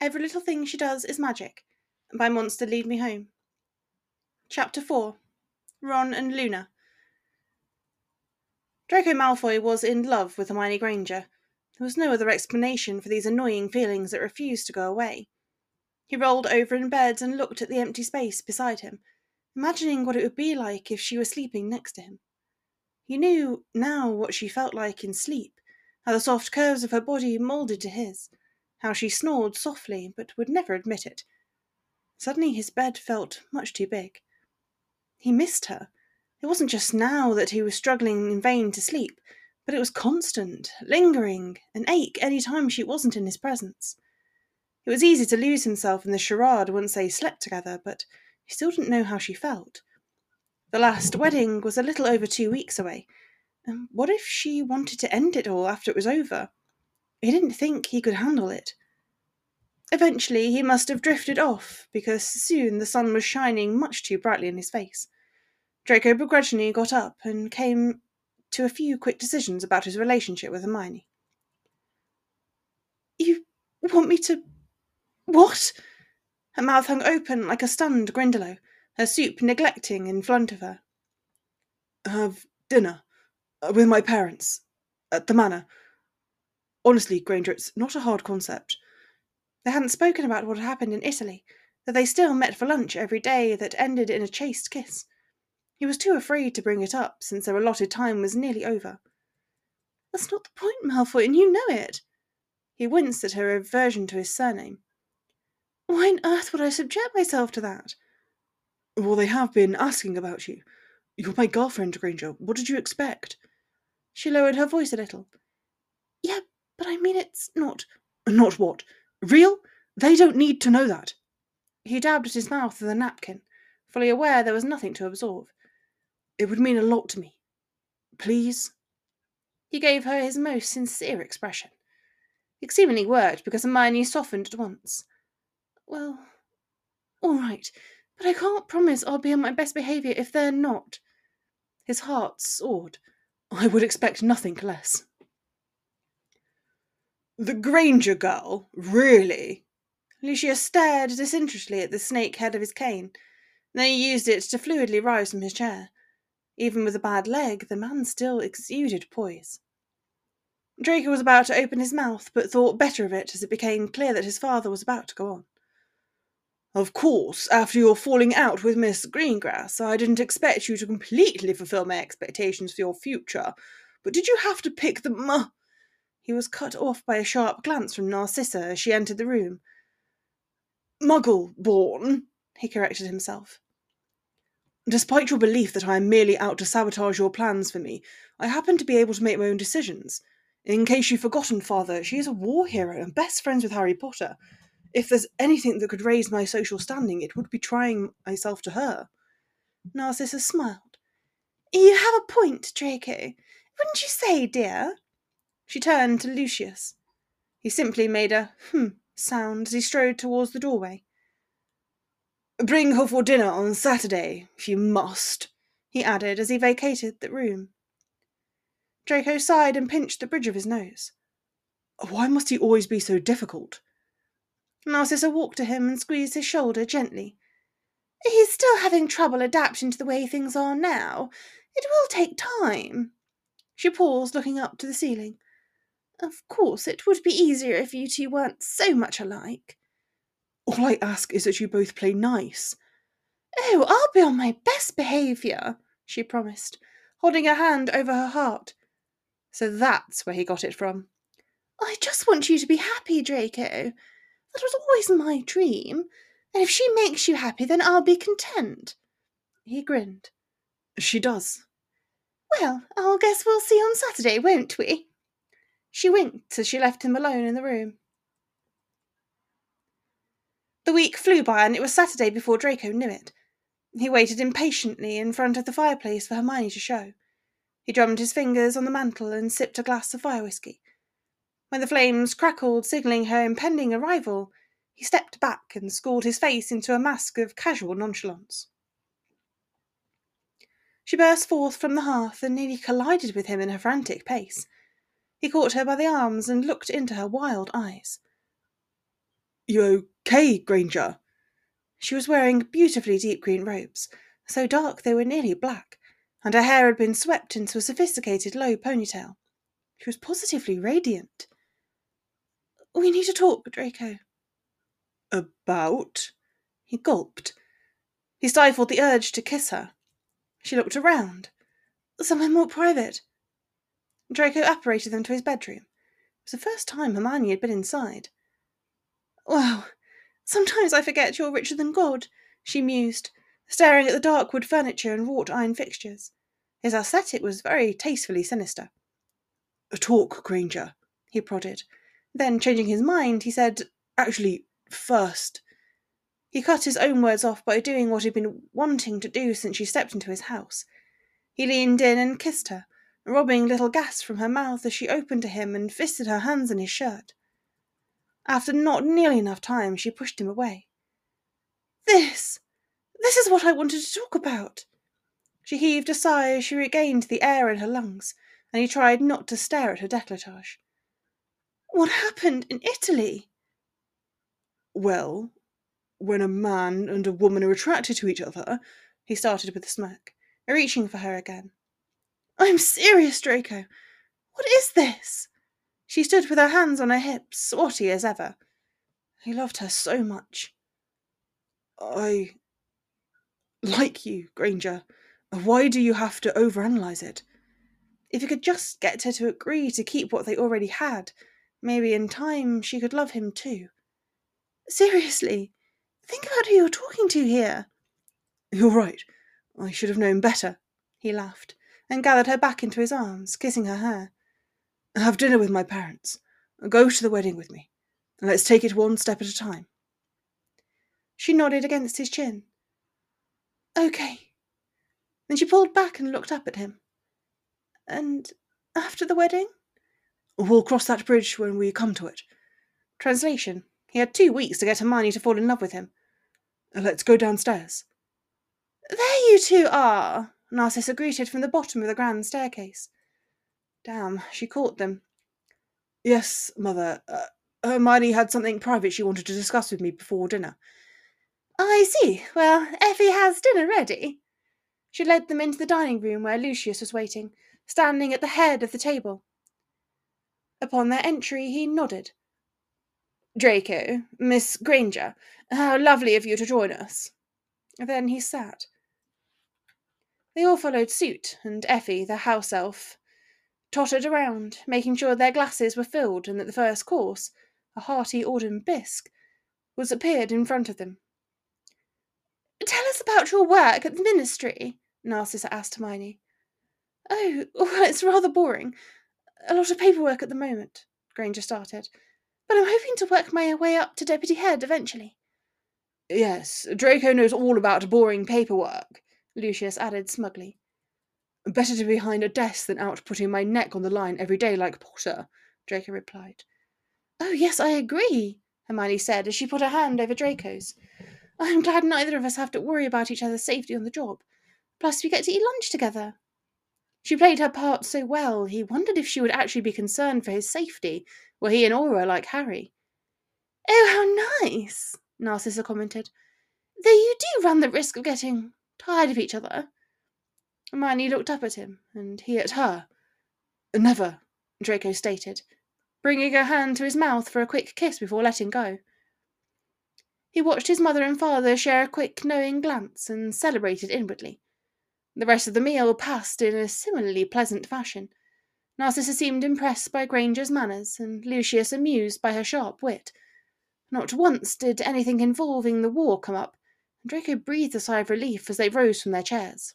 Every little thing she does is magic. And by Monster Lead Me Home. Chapter 4 Ron and Luna. Draco Malfoy was in love with Hermione Granger. There was no other explanation for these annoying feelings that refused to go away. He rolled over in bed and looked at the empty space beside him, imagining what it would be like if she were sleeping next to him. He knew now what she felt like in sleep, how the soft curves of her body moulded to his, how she snored softly but would never admit it. Suddenly his bed felt much too big. He missed her. It wasn't just now that he was struggling in vain to sleep, but it was constant, lingering, an ache any time she wasn't in his presence. It was easy to lose himself in the charade once they slept together, but he still didn't know how she felt. The last wedding was a little over two weeks away, and what if she wanted to end it all after it was over? He didn't think he could handle it. Eventually, he must have drifted off, because soon the sun was shining much too brightly in his face. Draco begrudgingly got up and came to a few quick decisions about his relationship with Hermione. You want me to. What? Her mouth hung open like a stunned Grindylow, her soup neglecting in front of her. Have dinner uh, with my parents at the manor. Honestly, Granger, it's not a hard concept. They hadn't spoken about what had happened in Italy, that they still met for lunch every day that ended in a chaste kiss. He was too afraid to bring it up, since their allotted time was nearly over. That's not the point, Malfoy, and you know it. He winced at her aversion to his surname. Why on earth would I subject myself to that? Well, they have been asking about you. You're my girlfriend, Granger. What did you expect? She lowered her voice a little. Yeah, but I mean it's not. Not what? Real? They don't need to know that. He dabbed at his mouth with a napkin, fully aware there was nothing to absorb. It would mean a lot to me. Please? He gave her his most sincere expression. It seemingly worked because Hermione softened at once. Well, all right, but I can't promise I'll be on my best behaviour if they're not. His heart soared. I would expect nothing less. The Granger girl? Really? Lucius stared disinterestedly at the snake head of his cane. Then he used it to fluidly rise from his chair. Even with a bad leg, the man still exuded poise. Draco was about to open his mouth, but thought better of it as it became clear that his father was about to go on. Of course, after your falling out with Miss Greengrass, I didn't expect you to completely fulfill my expectations for your future. But did you have to pick the m? He was cut off by a sharp glance from Narcissa as she entered the room. Muggle born, he corrected himself. Despite your belief that I am merely out to sabotage your plans for me, I happen to be able to make my own decisions. In case you've forgotten, Father, she is a war hero and best friends with Harry Potter. If there's anything that could raise my social standing, it would be trying myself to her. Narcissa smiled. You have a point, Draco. Wouldn't you say, dear? She turned to Lucius. He simply made a hmm sound as he strode towards the doorway. Bring her for dinner on Saturday, if you must, he added as he vacated the room. Draco sighed and pinched the bridge of his nose. Why must he always be so difficult? Narcissa walked to him and squeezed his shoulder gently. He's still having trouble adapting to the way things are now. It will take time. She paused, looking up to the ceiling. Of course, it would be easier if you two weren't so much alike. All I ask is that you both play nice. Oh, I'll be on my best behaviour, she promised, holding her hand over her heart. So that's where he got it from. I just want you to be happy, Draco. That was always my dream, and if she makes you happy, then I'll be content. He grinned. She does. Well, I'll guess we'll see on Saturday, won't we? She winked as she left him alone in the room. The week flew by, and it was Saturday before Draco knew it. He waited impatiently in front of the fireplace for Hermione to show. He drummed his fingers on the mantel and sipped a glass of fire whisky. When the flames crackled, signalling her impending arrival, he stepped back and schooled his face into a mask of casual nonchalance. She burst forth from the hearth and nearly collided with him in her frantic pace. He caught her by the arms and looked into her wild eyes. You okay, Granger? She was wearing beautifully deep green robes, so dark they were nearly black, and her hair had been swept into a sophisticated low ponytail. She was positively radiant. We need to talk, Draco. About? He gulped. He stifled the urge to kiss her. She looked around. Somewhere more private. Draco apparated them to his bedroom. It was the first time Hermione had been inside. Well, sometimes I forget you're richer than God, she mused, staring at the dark wood furniture and wrought iron fixtures. His aesthetic was very tastefully sinister. A talk, Granger, he prodded. Then, changing his mind, he said, Actually, first. He cut his own words off by doing what he'd been wanting to do since she stepped into his house. He leaned in and kissed her, robbing little gasps from her mouth as she opened to him and fisted her hands in his shirt. After not nearly enough time, she pushed him away. This! This is what I wanted to talk about! She heaved a sigh as she regained the air in her lungs, and he tried not to stare at her décolletage. What happened in Italy? Well, when a man and a woman are attracted to each other, he started with a smirk, reaching for her again. I'm serious, Draco. What is this? She stood with her hands on her hips, swotty as ever. He loved her so much. I like you, Granger. Why do you have to overanalyze it? If he could just get her to agree to keep what they already had, maybe in time she could love him too. Seriously, think about who you're talking to here. You're right. I should have known better, he laughed, and gathered her back into his arms, kissing her hair. Have dinner with my parents. Go to the wedding with me. Let's take it one step at a time. She nodded against his chin. Okay. Then she pulled back and looked up at him. And after the wedding? We'll cross that bridge when we come to it. Translation. He had two weeks to get Hermione to fall in love with him. Let's go downstairs. There you two are, Narcissa greeted from the bottom of the grand staircase. Damn, she caught them. Yes, Mother. Uh, Hermione had something private she wanted to discuss with me before dinner. I see. Well, Effie has dinner ready. She led them into the dining room where Lucius was waiting, standing at the head of the table. Upon their entry, he nodded. Draco, Miss Granger, how lovely of you to join us. Then he sat. They all followed suit, and Effie, the house elf, tottered around, making sure their glasses were filled and that the first course, a hearty autumn bisque, was appeared in front of them. Tell us about your work at the ministry, Narcissa asked Hermione. Oh, well, it's rather boring. A lot of paperwork at the moment, Granger started. But I'm hoping to work my way up to deputy head eventually. Yes, Draco knows all about boring paperwork, Lucius added smugly. Better to be behind a desk than out putting my neck on the line every day like Potter, Draco replied. Oh, yes, I agree, Hermione said as she put her hand over Draco's. I'm glad neither of us have to worry about each other's safety on the job. Plus, we get to eat lunch together. She played her part so well, he wondered if she would actually be concerned for his safety, were he an Auror like Harry. Oh, how nice, Narcissa commented. Though you do run the risk of getting tired of each other. Hermione looked up at him, and he at her. Never, Draco stated, bringing her hand to his mouth for a quick kiss before letting go. He watched his mother and father share a quick, knowing glance and celebrated inwardly. The rest of the meal passed in a similarly pleasant fashion. Narcissa seemed impressed by Granger's manners, and Lucius amused by her sharp wit. Not once did anything involving the war come up, Draco breathed a sigh of relief as they rose from their chairs.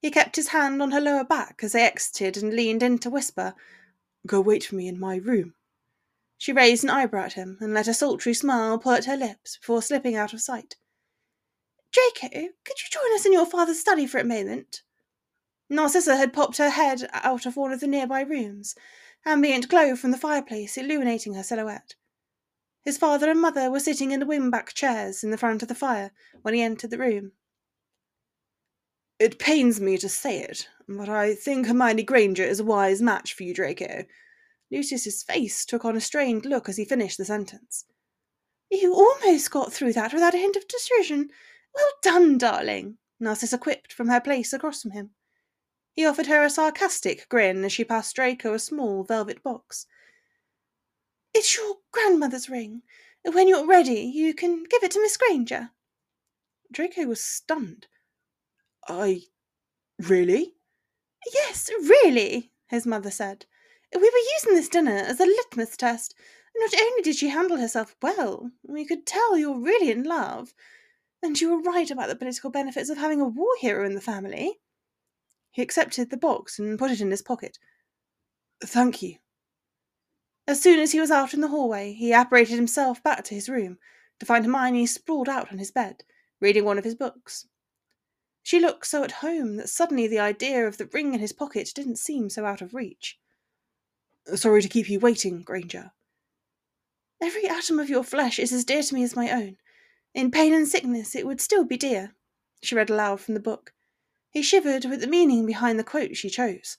He kept his hand on her lower back as they exited and leaned in to whisper, Go wait for me in my room. She raised an eyebrow at him and let a sultry smile pull at her lips before slipping out of sight. Draco, could you join us in your father's study for a moment? Narcissa had popped her head out of one of the nearby rooms, ambient glow from the fireplace illuminating her silhouette. His father and mother were sitting in the wing-back chairs in the front of the fire when he entered the room. It pains me to say it, but I think Hermione Granger is a wise match for you, Draco. Lucius's face took on a strained look as he finished the sentence. You almost got through that without a hint of derision. Well done, darling, Narcissa quipped from her place across from him. He offered her a sarcastic grin as she passed Draco a small velvet box. It's your grandmother's ring. When you're ready, you can give it to Miss Granger. Draco was stunned. I. really? Yes, really, his mother said. We were using this dinner as a litmus test. Not only did she handle herself well, we could tell you're really in love. And you were right about the political benefits of having a war hero in the family. He accepted the box and put it in his pocket. Thank you. As soon as he was out in the hallway, he apparated himself back to his room to find Hermione sprawled out on his bed, reading one of his books. She looked so at home that suddenly the idea of the ring in his pocket didn't seem so out of reach. Sorry to keep you waiting, Granger. Every atom of your flesh is as dear to me as my own. In pain and sickness, it would still be dear. She read aloud from the book. He shivered with the meaning behind the quote she chose.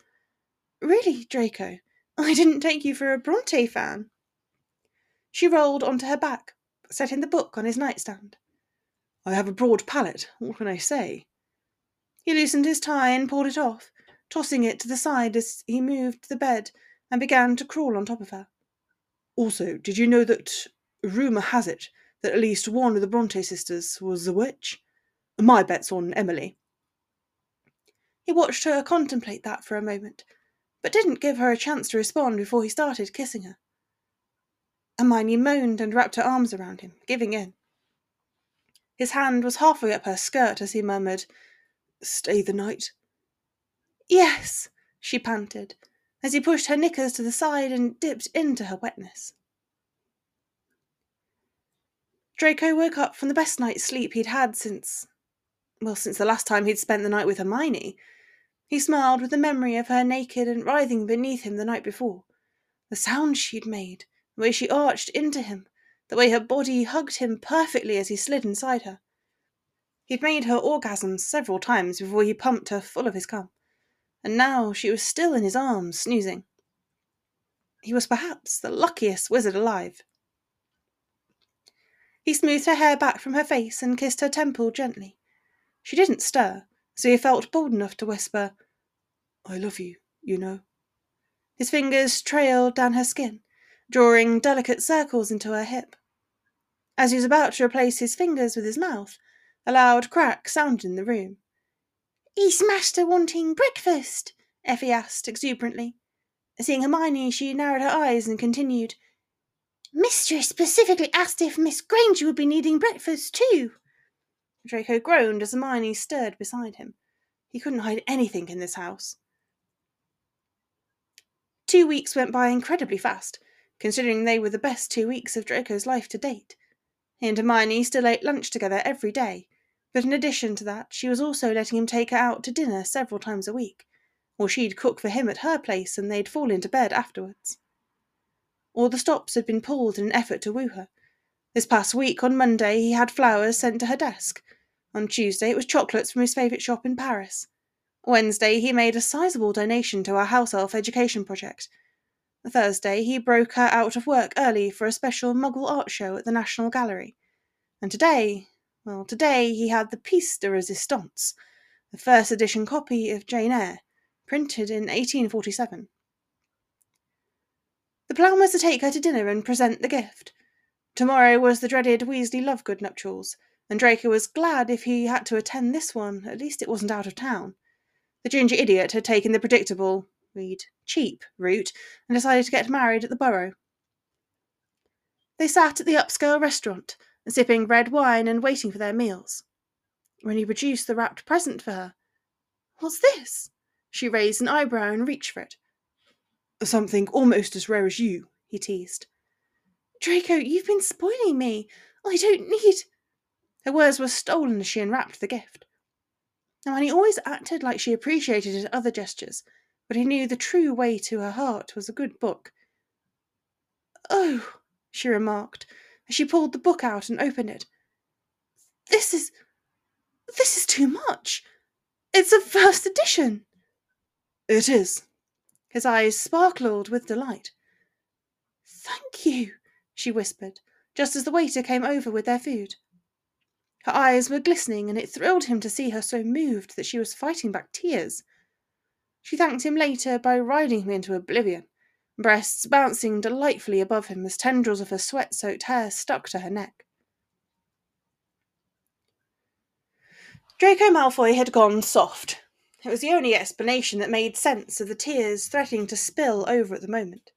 Really, Draco, I didn't take you for a Bronte fan. She rolled onto her back, setting the book on his nightstand. I have a broad palate, what can I say? He loosened his tie and pulled it off, tossing it to the side as he moved the bed and began to crawl on top of her. Also, did you know that rumour has it that at least one of the Bronte sisters was a witch? My bet's on Emily. He watched her contemplate that for a moment, but didn't give her a chance to respond before he started kissing her. Hermione moaned and wrapped her arms around him, giving in. His hand was halfway up her skirt as he murmured, Stay the night? Yes, she panted, as he pushed her knickers to the side and dipped into her wetness. Draco woke up from the best night's sleep he'd had since. well, since the last time he'd spent the night with Hermione. He smiled with the memory of her naked and writhing beneath him the night before. The sound she'd made, the way she arched into him, the way her body hugged him perfectly as he slid inside her. He'd made her orgasm several times before he pumped her full of his cum, and now she was still in his arms, snoozing. He was perhaps the luckiest wizard alive. He smoothed her hair back from her face and kissed her temple gently. She didn't stir, so he felt bold enough to whisper, I love you, you know. His fingers trailed down her skin, drawing delicate circles into her hip. As he was about to replace his fingers with his mouth, a loud crack sounded in the room. Is Master wanting breakfast? Effie asked exuberantly. Seeing Hermione, she narrowed her eyes and continued, Mistress specifically asked if Miss Granger would be needing breakfast too. Draco groaned as Hermione stirred beside him. He couldn't hide anything in this house. Two weeks went by incredibly fast, considering they were the best two weeks of Draco's life to date. He and Hermione still ate lunch together every day, but in addition to that, she was also letting him take her out to dinner several times a week, or she'd cook for him at her place and they'd fall into bed afterwards. All the stops had been pulled in an effort to woo her. This past week, on Monday, he had flowers sent to her desk. On Tuesday, it was chocolates from his favourite shop in Paris. Wednesday, he made a sizable donation to our house elf education project. Thursday, he broke her out of work early for a special Muggle art show at the National Gallery. And today, well, today he had the Piece de Resistance, the first edition copy of Jane Eyre, printed in 1847. The plan was to take her to dinner and present the gift. Tomorrow was the dreaded Weasley Lovegood nuptials, and Draco was glad if he had to attend this one, at least it wasn't out of town. The ginger idiot had taken the predictable, read, cheap route and decided to get married at the Burrow. They sat at the upscale restaurant, sipping red wine and waiting for their meals. When he produced the wrapped present for her, What's this? She raised an eyebrow and reached for it. Something almost as rare as you, he teased. Draco, you've been spoiling me. I don't need. Her words were stolen as she unwrapped the gift. Hermione always acted like she appreciated his other gestures, but he knew the true way to her heart was a good book. Oh, she remarked, as she pulled the book out and opened it. This is. this is too much. It's a first edition. It is. His eyes sparkled with delight. Thank you, she whispered, just as the waiter came over with their food. Her eyes were glistening, and it thrilled him to see her so moved that she was fighting back tears. She thanked him later by riding him into oblivion, breasts bouncing delightfully above him as tendrils of her sweat soaked hair stuck to her neck. Draco Malfoy had gone soft. It was the only explanation that made sense of the tears threatening to spill over at the moment.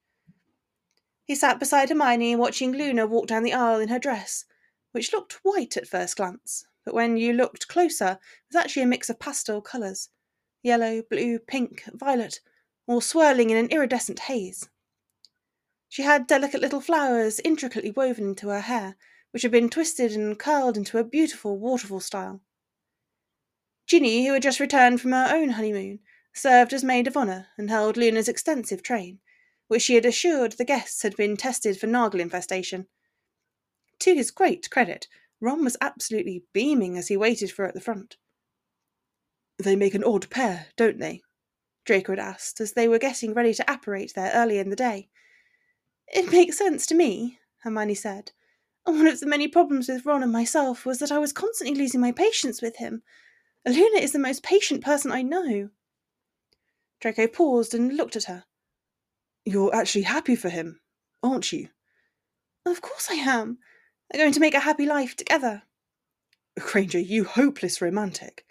He sat beside Hermione watching Luna walk down the aisle in her dress, which looked white at first glance, but when you looked closer, was actually a mix of pastel colours yellow, blue, pink, violet, all swirling in an iridescent haze. She had delicate little flowers intricately woven into her hair, which had been twisted and curled into a beautiful waterfall style. Ginny, who had just returned from her own honeymoon, served as maid of honour and held Luna's extensive train, which she had assured the guests had been tested for Nargle infestation. To his great credit, Ron was absolutely beaming as he waited for her at the front. They make an odd pair, don't they? Draco had asked, as they were getting ready to apparate there early in the day. It makes sense to me, Hermione said. One of the many problems with Ron and myself was that I was constantly losing my patience with him. Luna is the most patient person I know. Draco paused and looked at her. You're actually happy for him, aren't you? Of course I am. They're going to make a happy life together. Granger, you hopeless romantic.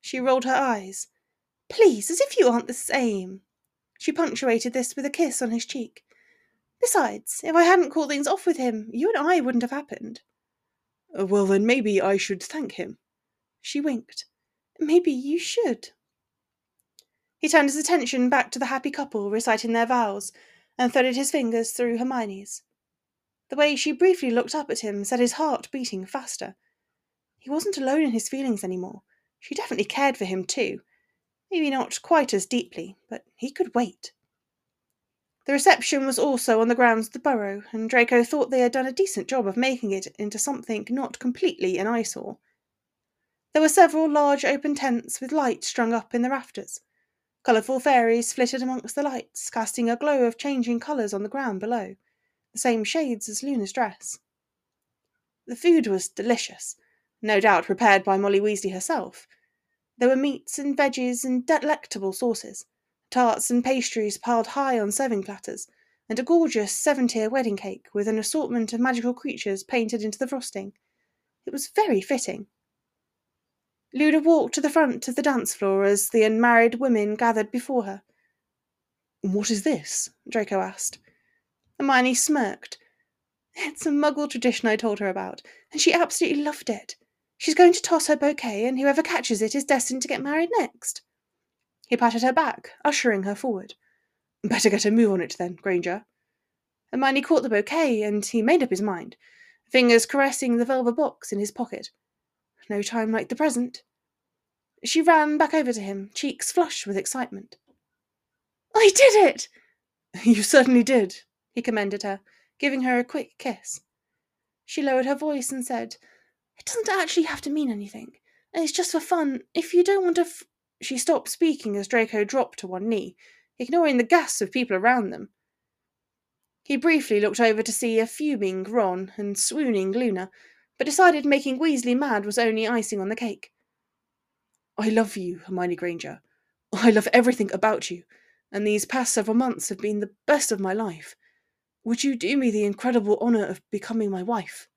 She rolled her eyes. Please, as if you aren't the same. She punctuated this with a kiss on his cheek. Besides, if I hadn't called things off with him, you and I wouldn't have happened. Well, then maybe I should thank him. She winked. Maybe you should. He turned his attention back to the happy couple reciting their vows and threaded his fingers through Hermione's. The way she briefly looked up at him set his heart beating faster. He wasn't alone in his feelings any more. She definitely cared for him too. Maybe not quite as deeply, but he could wait. The reception was also on the grounds of the Burrow, and Draco thought they had done a decent job of making it into something not completely an eyesore. There were several large open tents with lights strung up in the rafters. Colourful fairies flitted amongst the lights, casting a glow of changing colours on the ground below, the same shades as Luna's dress. The food was delicious, no doubt prepared by Molly Weasley herself. There were meats and veggies and delectable sauces, tarts and pastries piled high on serving platters, and a gorgeous seven tier wedding cake with an assortment of magical creatures painted into the frosting. It was very fitting. Luna walked to the front of the dance floor as the unmarried women gathered before her. What is this? Draco asked. Hermione smirked. It's a muggle tradition I told her about, and she absolutely loved it. She's going to toss her bouquet, and whoever catches it is destined to get married next. He patted her back, ushering her forward. Better get a move on it then, Granger. Hermione caught the bouquet, and he made up his mind, fingers caressing the velvet box in his pocket. No time like the present. She ran back over to him, cheeks flushed with excitement. I did it! You certainly did, he commended her, giving her a quick kiss. She lowered her voice and said, It doesn't actually have to mean anything. It's just for fun. If you don't want to. F-... She stopped speaking as Draco dropped to one knee, ignoring the gasps of people around them. He briefly looked over to see a fuming Ron and swooning Luna, but decided making Weasley mad was only icing on the cake. I love you, Hermione Granger. I love everything about you, and these past several months have been the best of my life. Would you do me the incredible honour of becoming my wife?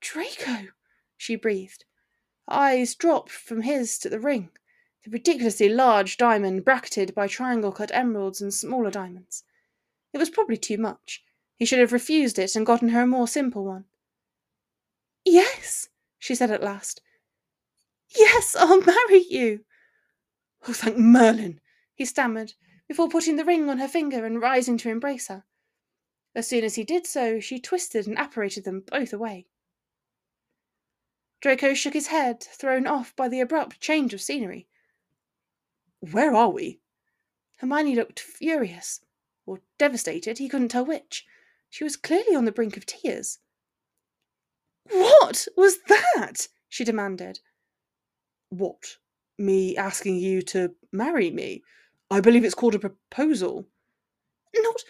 Draco, she breathed. Her eyes dropped from his to the ring, the ridiculously large diamond bracketed by triangle cut emeralds and smaller diamonds. It was probably too much. He should have refused it and gotten her a more simple one. Yes, she said at last. Yes, I'll marry you. Oh, thank Merlin, he stammered, before putting the ring on her finger and rising to embrace her. As soon as he did so, she twisted and apparated them both away. Draco shook his head, thrown off by the abrupt change of scenery. Where are we? Hermione looked furious, or devastated, he couldn't tell which. She was clearly on the brink of tears. What was that? she demanded. What? Me asking you to marry me? I believe it's called a proposal. Not.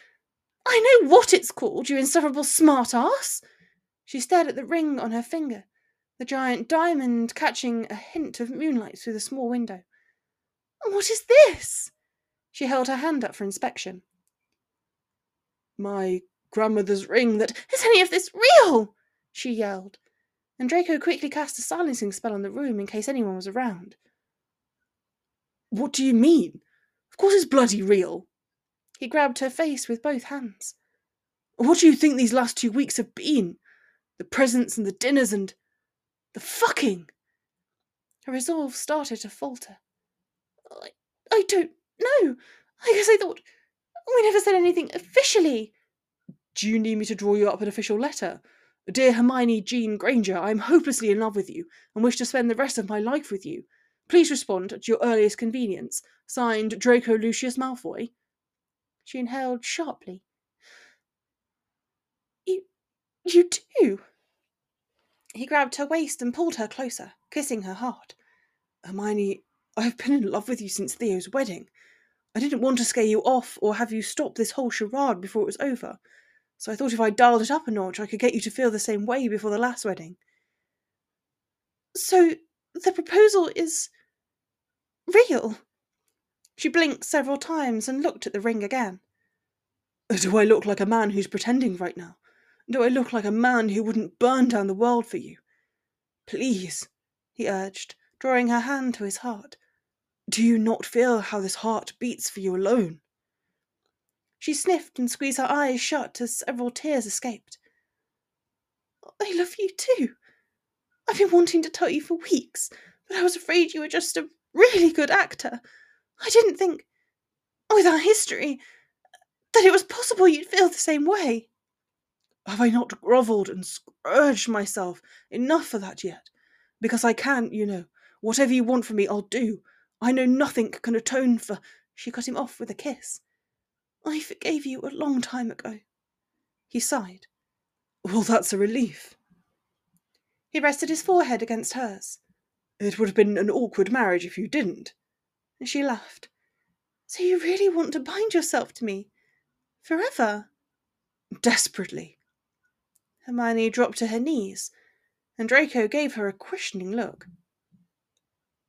I know what it's called, you insufferable smart ass. She stared at the ring on her finger, the giant diamond catching a hint of moonlight through the small window. What is this? She held her hand up for inspection. My grandmother's ring that. Is any of this real? She yelled, and Draco quickly cast a silencing spell on the room in case anyone was around. What do you mean? Of course it's bloody real. He grabbed her face with both hands. What do you think these last two weeks have been? The presents and the dinners and the fucking. Her resolve started to falter. I, I don't know. I guess I thought we never said anything officially. Do you need me to draw you up an official letter? Dear Hermione Jean Granger, I am hopelessly in love with you and wish to spend the rest of my life with you. Please respond at your earliest convenience. Signed, Draco Lucius Malfoy. She inhaled sharply. You. you do? He grabbed her waist and pulled her closer, kissing her hard. Hermione, I have been in love with you since Theo's wedding. I didn't want to scare you off or have you stop this whole charade before it was over. So I thought if I dialed it up a notch, I could get you to feel the same way before the last wedding. So the proposal is real? She blinked several times and looked at the ring again. Do I look like a man who's pretending right now? Do I look like a man who wouldn't burn down the world for you? Please, he urged, drawing her hand to his heart. Do you not feel how this heart beats for you alone? She sniffed and squeezed her eyes shut as several tears escaped. I love you too. I've been wanting to tell you for weeks, but I was afraid you were just a really good actor. I didn't think, with our history, that it was possible you'd feel the same way. Have I not grovelled and scourged myself enough for that yet? Because I can, you know. Whatever you want from me, I'll do. I know nothing can atone for. She cut him off with a kiss. I forgave you a long time ago. He sighed. Well, that's a relief. He rested his forehead against hers. It would have been an awkward marriage if you didn't. She laughed. So you really want to bind yourself to me? Forever? Desperately. Hermione dropped to her knees, and Draco gave her a questioning look.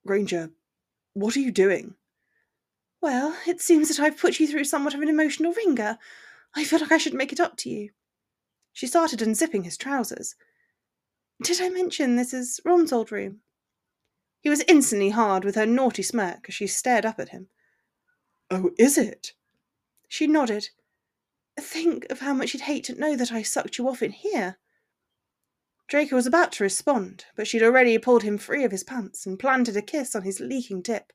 Granger, what are you doing? Well, it seems that I've put you through somewhat of an emotional wringer. I feel like I should make it up to you. She started unzipping his trousers. Did I mention this is Ron's old room? He was instantly hard with her naughty smirk as she stared up at him. Oh, is it? She nodded. Think of how much you'd hate to know that I sucked you off in here. Draco was about to respond, but she'd already pulled him free of his pants and planted a kiss on his leaking tip.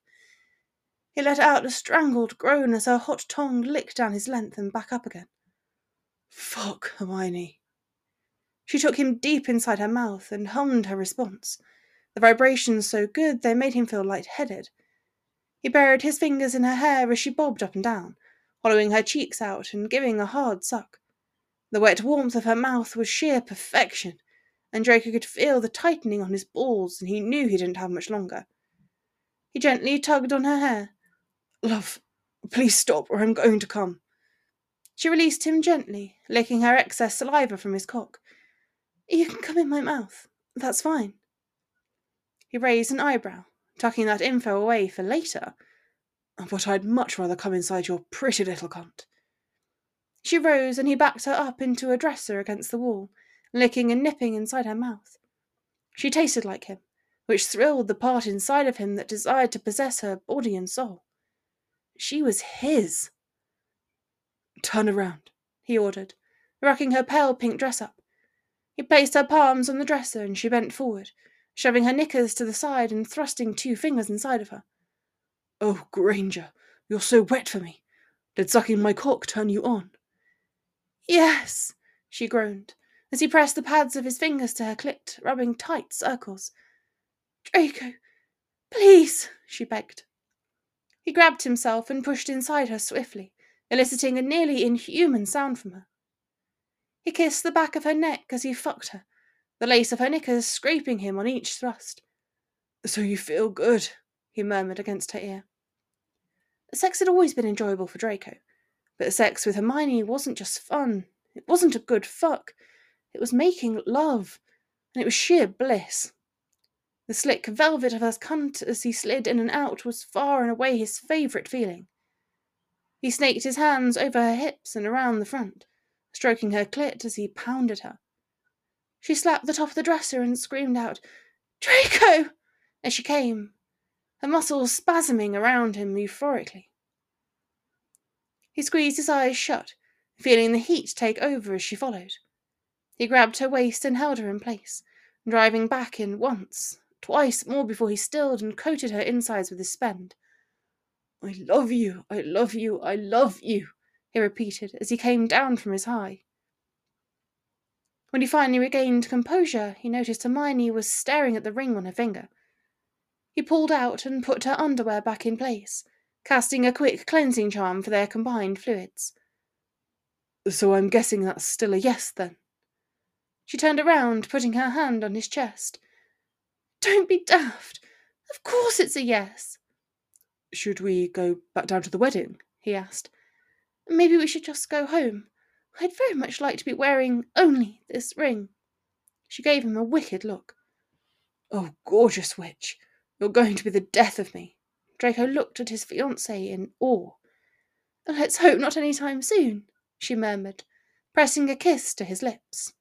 He let out a strangled groan as her hot tongue licked down his length and back up again. Fuck, Hermione. She took him deep inside her mouth and hummed her response, the vibrations so good they made him feel light-headed. He buried his fingers in her hair as she bobbed up and down, hollowing her cheeks out and giving a hard suck. The wet warmth of her mouth was sheer perfection, and Draco could feel the tightening on his balls, and he knew he didn't have much longer. He gently tugged on her hair. Love, please stop, or I'm going to come. She released him gently, licking her excess saliva from his cock. You can come in my mouth. That's fine. He raised an eyebrow, tucking that info away for later. But I'd much rather come inside your pretty little cunt. She rose and he backed her up into a dresser against the wall, licking and nipping inside her mouth. She tasted like him, which thrilled the part inside of him that desired to possess her body and soul. She was his. Turn around, he ordered, rocking her pale pink dress up. He placed her palms on the dresser and she bent forward, shoving her knickers to the side and thrusting two fingers inside of her. Oh, Granger, you're so wet for me. Did sucking my cock turn you on? Yes, she groaned, as he pressed the pads of his fingers to her clit, rubbing tight circles. Draco, please, she begged. He grabbed himself and pushed inside her swiftly, eliciting a nearly inhuman sound from her. He kissed the back of her neck as he fucked her, the lace of her knickers scraping him on each thrust. So you feel good, he murmured against her ear. Sex had always been enjoyable for Draco, But sex with Hermione wasn't just fun. It wasn't a good fuck. It was making love, and it was sheer bliss. The slick velvet of her cunt as he slid in and out was far and away his favourite feeling. He snaked his hands over her hips and around the front, stroking her clit as he pounded her. She slapped the top of the dresser and screamed out, Draco! as she came, her muscles spasming around him euphorically. He squeezed his eyes shut, feeling the heat take over as she followed. He grabbed her waist and held her in place, driving back in once, twice more before he stilled and coated her insides with his spend. I love you, I love you, I love you, he repeated as he came down from his high. When he finally regained composure, he noticed Hermione was staring at the ring on her finger. He pulled out and put her underwear back in place, casting a quick cleansing charm for their combined fluids. So I'm guessing that's still a yes, then? She turned around, putting her hand on his chest. Don't be daft. Of course it's a yes. Should we go back down to the wedding? he asked. Maybe we should just go home. I'd very much like to be wearing only this ring. She gave him a wicked look. Oh, gorgeous witch! You're going to be the death of me. Draco looked at his fiancée in awe. Let's hope not any time soon, she murmured, pressing a kiss to his lips.